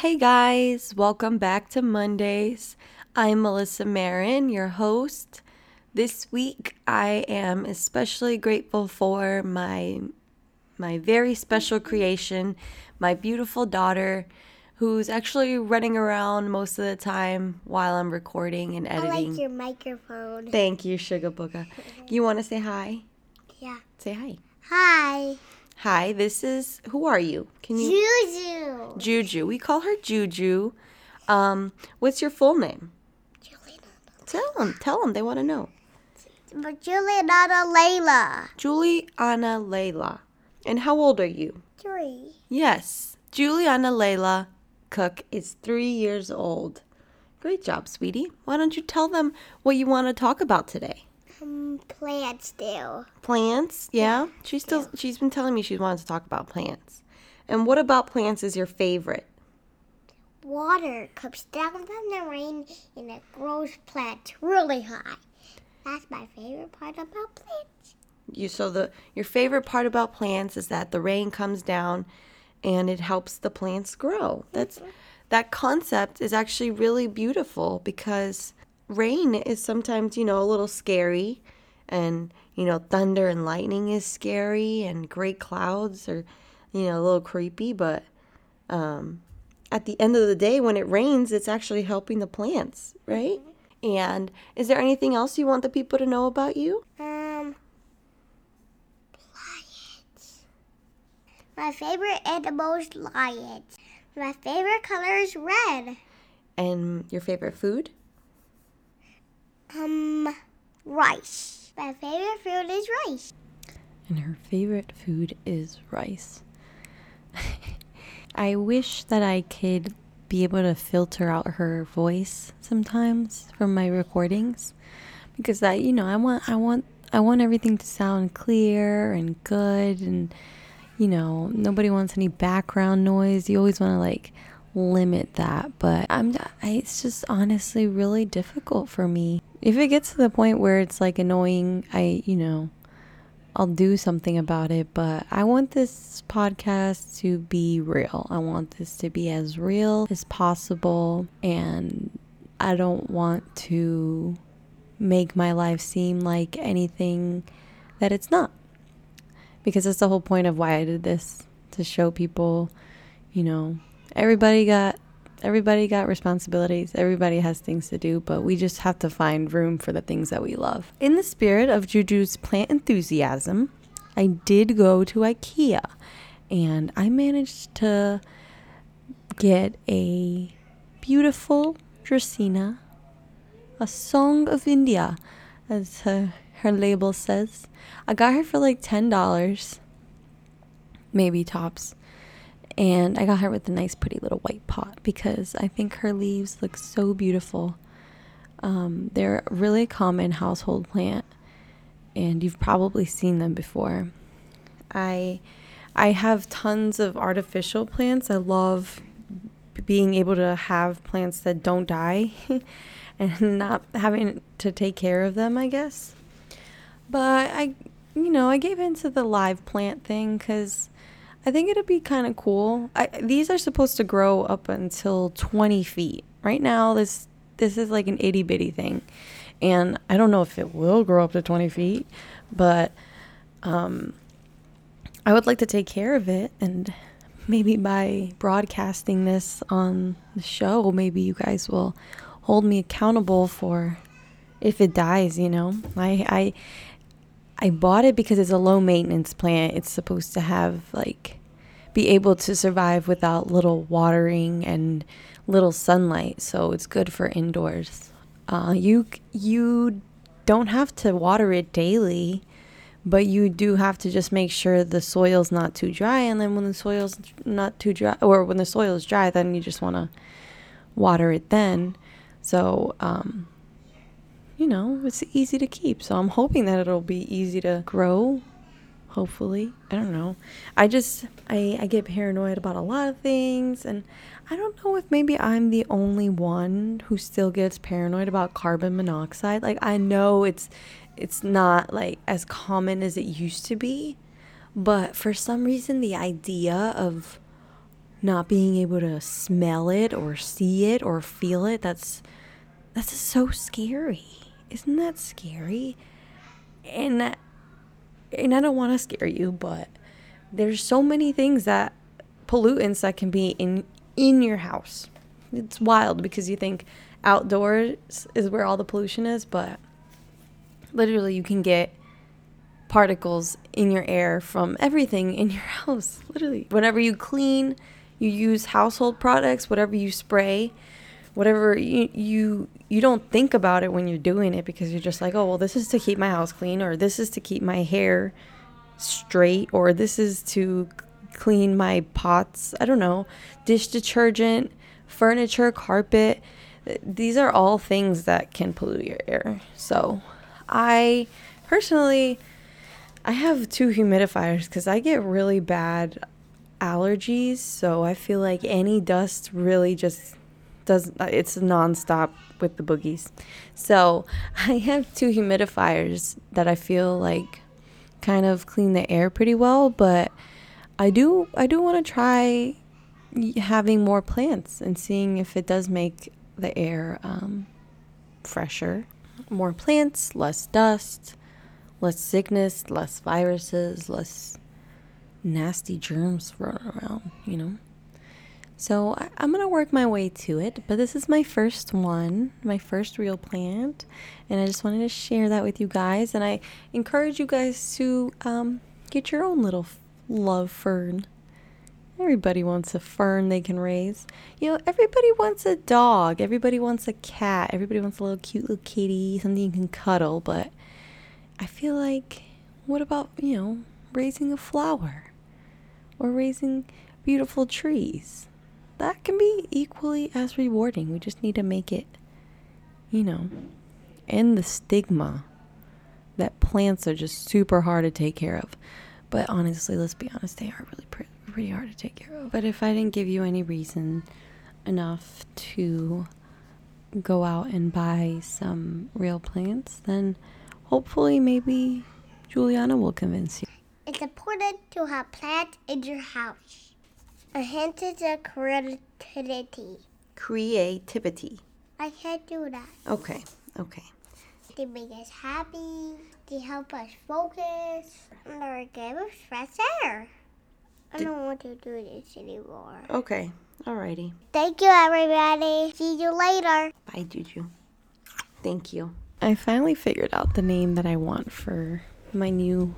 Hey guys, welcome back to Mondays. I'm Melissa Marin, your host. This week I am especially grateful for my my very special creation, my beautiful daughter who's actually running around most of the time while I'm recording and editing. I like your microphone. Thank you, Sugar Booga. You want to say hi? Yeah. Say hi. Hi. Hi, this is who are you? Can you Juju. Juju. We call her Juju. Um, what's your full name? Juliana. Tell them. Tell them. They want to know. Juliana Layla. Juliana Layla. And how old are you? Three. Yes, Juliana Layla Cook is three years old. Great job, sweetie. Why don't you tell them what you want to talk about today? Um, plants do. Plants, yeah. She's still. She's been telling me she wanted to talk about plants. And what about plants is your favorite? Water comes down from the rain and it grows plants really high. That's my favorite part about plants. You so the your favorite part about plants is that the rain comes down and it helps the plants grow. That's that concept is actually really beautiful because rain is sometimes, you know, a little scary and you know, thunder and lightning is scary and great clouds are, you know, a little creepy, but um at the end of the day when it rains, it's actually helping the plants, right? And is there anything else you want the people to know about you? Um, lions. My favorite animal is lions. My favorite color is red. And your favorite food? Um, rice. My favorite food is rice. And her favorite food is rice. I wish that I could be able to filter out her voice sometimes from my recordings because I you know I want I want I want everything to sound clear and good and you know nobody wants any background noise you always want to like limit that but I'm I, it's just honestly really difficult for me if it gets to the point where it's like annoying I you know I'll do something about it, but I want this podcast to be real. I want this to be as real as possible, and I don't want to make my life seem like anything that it's not. Because that's the whole point of why I did this to show people, you know, everybody got everybody got responsibilities. Everybody has things to do, but we just have to find room for the things that we love. In the spirit of Juju's plant enthusiasm, I did go to IKEA and I managed to get a beautiful Dracaena, a song of India, as her, her label says. I got her for like $10, maybe tops and I got her with a nice, pretty little white pot because I think her leaves look so beautiful. Um, they're a really common household plant, and you've probably seen them before. I I have tons of artificial plants. I love being able to have plants that don't die and not having to take care of them, I guess. But I, you know, I gave into the live plant thing because I think it'd be kind of cool. I, these are supposed to grow up until 20 feet. Right now, this this is like an itty bitty thing, and I don't know if it will grow up to 20 feet, but um, I would like to take care of it, and maybe by broadcasting this on the show, maybe you guys will hold me accountable for if it dies. You know, I I I bought it because it's a low maintenance plant. It's supposed to have like be able to survive without little watering and little sunlight, so it's good for indoors. Uh, you you don't have to water it daily, but you do have to just make sure the soil's not too dry. And then when the soil's not too dry, or when the soil is dry, then you just want to water it then. So um, you know, it's easy to keep. So I'm hoping that it'll be easy to grow. Hopefully. I don't know. I just I, I get paranoid about a lot of things and I don't know if maybe I'm the only one who still gets paranoid about carbon monoxide. Like I know it's it's not like as common as it used to be, but for some reason the idea of not being able to smell it or see it or feel it. That's that's so scary. Isn't that scary? And and I don't want to scare you, but there's so many things that pollutants that can be in in your house. It's wild because you think outdoors is where all the pollution is, but literally you can get particles in your air from everything in your house. Literally. Whenever you clean, you use household products, whatever you spray, whatever you you you don't think about it when you're doing it because you're just like, "Oh, well this is to keep my house clean or this is to keep my hair straight or this is to clean my pots, I don't know, dish detergent, furniture, carpet. These are all things that can pollute your air. So, I personally I have two humidifiers because I get really bad allergies. So I feel like any dust really just does, it's nonstop with the boogies. So I have two humidifiers that I feel like kind of clean the air pretty well. But I do, I do want to try having more plants and seeing if it does make the air um, fresher. More plants, less dust less sickness, less viruses, less nasty germs running around, you know? So I, am going to work my way to it, but this is my first one, my first real plant. And I just wanted to share that with you guys. And I encourage you guys to um, get your own little love fern. Everybody wants a fern they can raise. You know, everybody wants a dog. Everybody wants a cat. Everybody wants a little cute little kitty, something you can cuddle. But I feel like, what about, you know, raising a flower or raising beautiful trees? That can be equally as rewarding. We just need to make it, you know, end the stigma that plants are just super hard to take care of. But honestly, let's be honest, they are really pretty, pretty hard to take care of. But if I didn't give you any reason enough to go out and buy some real plants, then Hopefully, maybe Juliana will convince you. It's important to have plants in your house. A hint is a creativity. Creativity. I can't do that. Okay, okay. They make us happy. They help us focus. And they give us fresh air. I don't want to do this anymore. Okay, alrighty. Thank you, everybody. See you later. Bye, Juju. Thank you. I finally figured out the name that I want for my new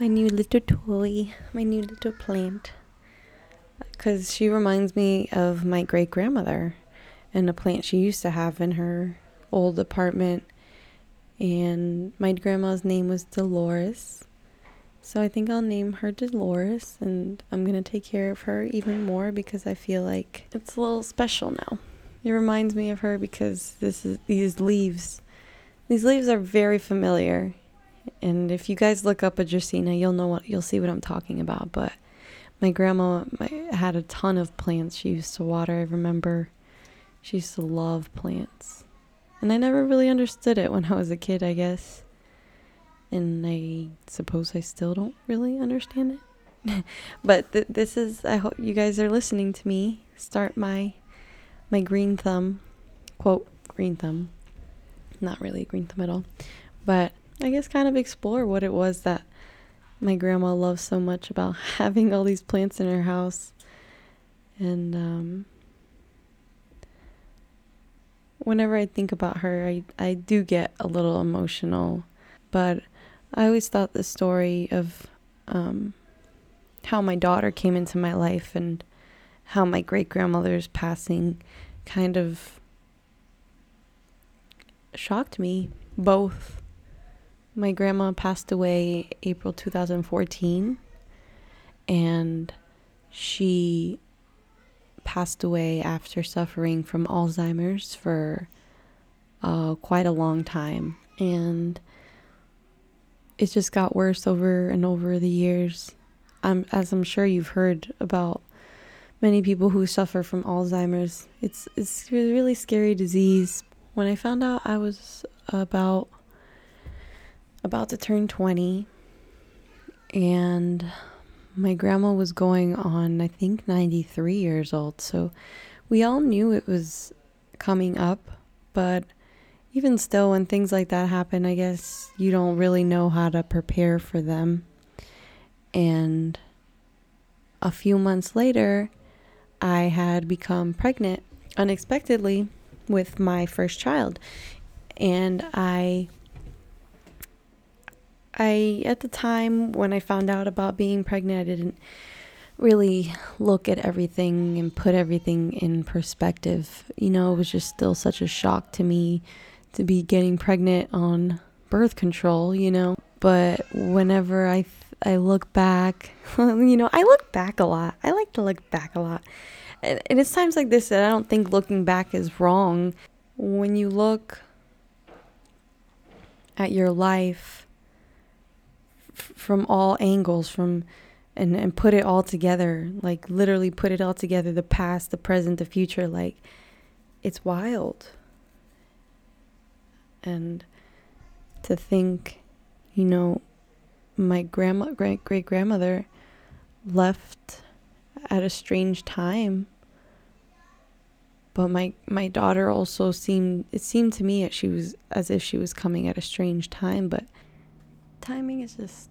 my new little toy, my new little plant. Cuz she reminds me of my great grandmother and a plant she used to have in her old apartment. And my grandma's name was Dolores. So I think I'll name her Dolores and I'm going to take care of her even more because I feel like it's a little special now. It reminds me of her because this is these leaves these leaves are very familiar. And if you guys look up a Dracaena, you'll know what you'll see what I'm talking about. But my grandma had a ton of plants she used to water. I remember she used to love plants. And I never really understood it when I was a kid, I guess. And I suppose I still don't really understand it. but th- this is I hope you guys are listening to me start my my green thumb quote green thumb not really green thumb at all. But I guess kind of explore what it was that my grandma loved so much about having all these plants in her house. And um, whenever I think about her, I, I do get a little emotional. But I always thought the story of um, how my daughter came into my life and how my great grandmother's passing kind of shocked me both. My grandma passed away April 2014 and she passed away after suffering from Alzheimer's for uh, quite a long time. And it just got worse over and over the years. Um, as I'm sure you've heard about many people who suffer from Alzheimer's. It's it's a really scary disease, when I found out I was about about to turn 20 and my grandma was going on, I think, 93 years old. So we all knew it was coming up, but even still, when things like that happen, I guess you don't really know how to prepare for them. And a few months later, I had become pregnant unexpectedly with my first child. And I I at the time when I found out about being pregnant, I didn't really look at everything and put everything in perspective. You know, it was just still such a shock to me to be getting pregnant on birth control, you know. But whenever I I look back, you know, I look back a lot. I like to look back a lot. And, and it's times like this that I don't think looking back is wrong. When you look at your life from all angles, from and and put it all together, like literally put it all together, the past, the present, the future, like it's wild. And to think, you know, my grandma great great grandmother left at a strange time but my my daughter also seemed it seemed to me that she was as if she was coming at a strange time but timing is just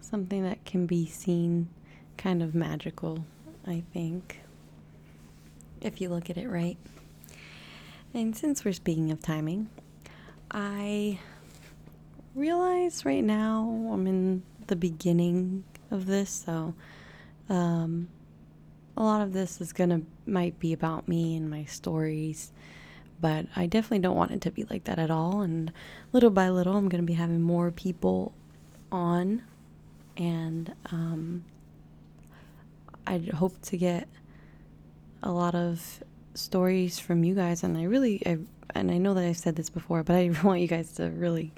something that can be seen kind of magical i think if you look at it right. And since we're speaking of timing i realize right now i'm in the beginning of this so um a lot of this is gonna might be about me and my stories but i definitely don't want it to be like that at all and little by little i'm gonna be having more people on and um, i hope to get a lot of stories from you guys and i really I, and i know that i've said this before but i want you guys to really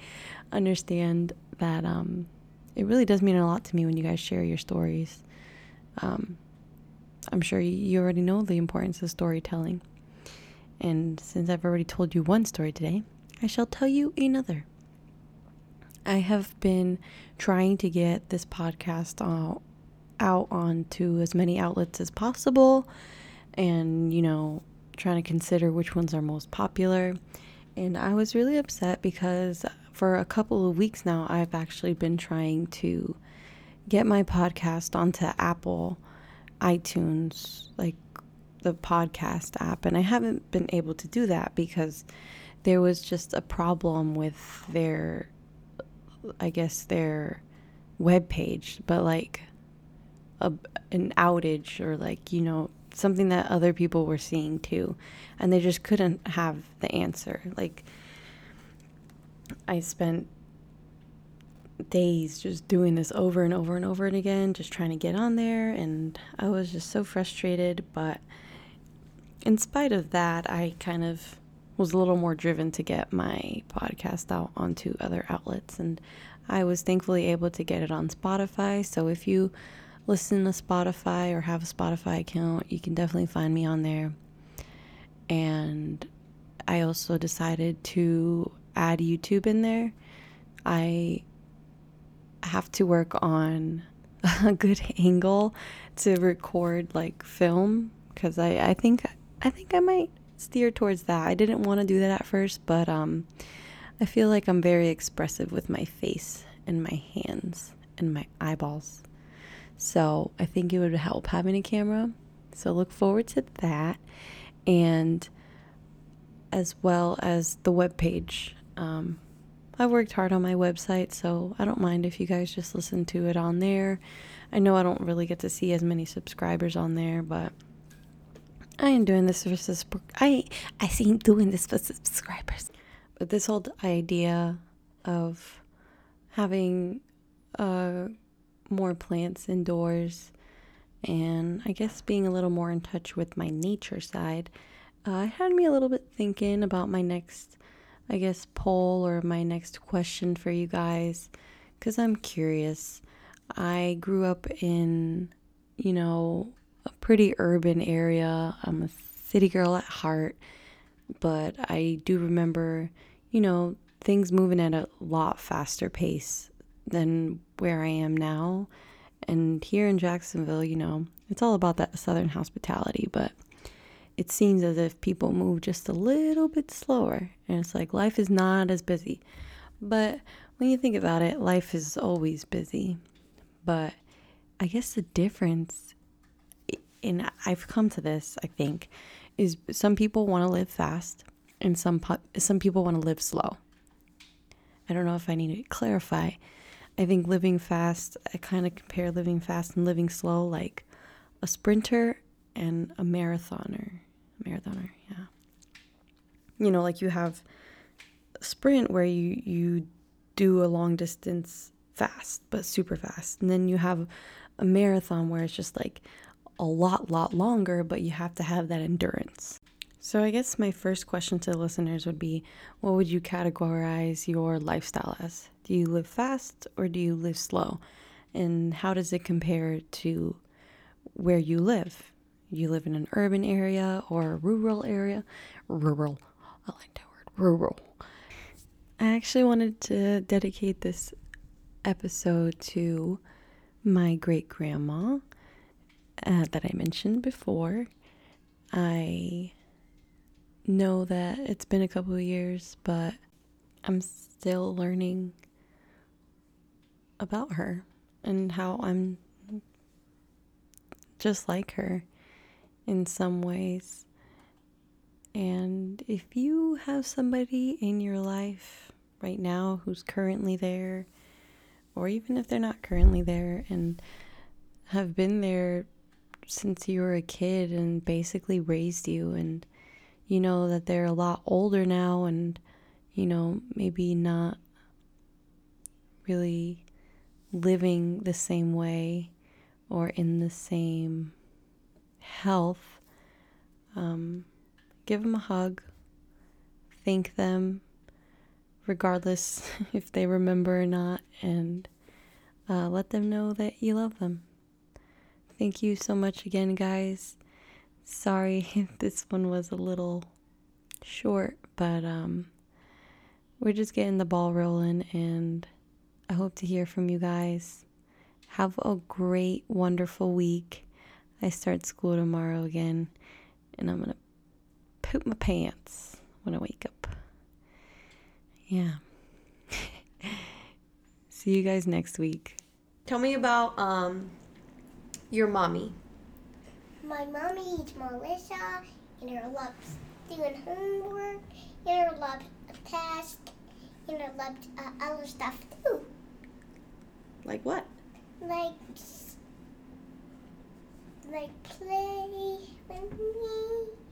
understand that um, it really does mean a lot to me when you guys share your stories um, I'm sure you already know the importance of storytelling. And since I've already told you one story today, I shall tell you another. I have been trying to get this podcast out, out onto as many outlets as possible and, you know, trying to consider which ones are most popular. And I was really upset because for a couple of weeks now, I've actually been trying to get my podcast onto Apple iTunes, like the podcast app, and I haven't been able to do that because there was just a problem with their, I guess, their web page, but like a, an outage or like, you know, something that other people were seeing too. And they just couldn't have the answer. Like, I spent days just doing this over and over and over and again, just trying to get on there. And I was just so frustrated. But in spite of that, I kind of was a little more driven to get my podcast out onto other outlets. And I was thankfully able to get it on Spotify. So if you listen to Spotify or have a Spotify account, you can definitely find me on there. And I also decided to add YouTube in there. I have to work on a good angle to record like film because I, I think I think I might steer towards that. I didn't want to do that at first, but um, I feel like I'm very expressive with my face and my hands and my eyeballs. So I think it would help having a camera. So look forward to that, and as well as the web page. Um, I've worked hard on my website, so I don't mind if you guys just listen to it on there. I know I don't really get to see as many subscribers on there, but I am doing this for subscribers. I I see doing this for subscribers. But this whole idea of having uh, more plants indoors and I guess being a little more in touch with my nature side uh, had me a little bit thinking about my next I guess, poll or my next question for you guys because I'm curious. I grew up in, you know, a pretty urban area. I'm a city girl at heart, but I do remember, you know, things moving at a lot faster pace than where I am now. And here in Jacksonville, you know, it's all about that southern hospitality, but it seems as if people move just a little bit slower. And it's like life is not as busy. But when you think about it, life is always busy. But I guess the difference, and I've come to this, I think, is some people want to live fast and some some people want to live slow. I don't know if I need to clarify. I think living fast, I kind of compare living fast and living slow like a sprinter and a marathoner. Marathoner, yeah. You know, like you have a sprint where you you do a long distance fast, but super fast. And then you have a marathon where it's just like a lot lot longer, but you have to have that endurance. So I guess my first question to the listeners would be what would you categorize your lifestyle as? Do you live fast or do you live slow? And how does it compare to where you live? You live in an urban area or a rural area? Rural. I like that word. Rural. I actually wanted to dedicate this episode to my great grandma uh, that I mentioned before. I know that it's been a couple of years, but I'm still learning about her and how I'm just like her in some ways. And if you have somebody in your life right now who's currently there, or even if they're not currently there and have been there since you were a kid and basically raised you and you know that they're a lot older now and you know maybe not really living the same way or in the same health um, give them a hug thank them regardless if they remember or not and uh, let them know that you love them thank you so much again guys Sorry this one was a little short, but um, we're just getting the ball rolling, and I hope to hear from you guys. Have a great, wonderful week. I start school tomorrow again, and I'm gonna poop my pants when I wake up. Yeah. See you guys next week. Tell me about um your mommy. My mommy is Melissa, and her loves doing homework, and her loves a task, and her loves uh, other stuff too. Like what? Like, like play with me.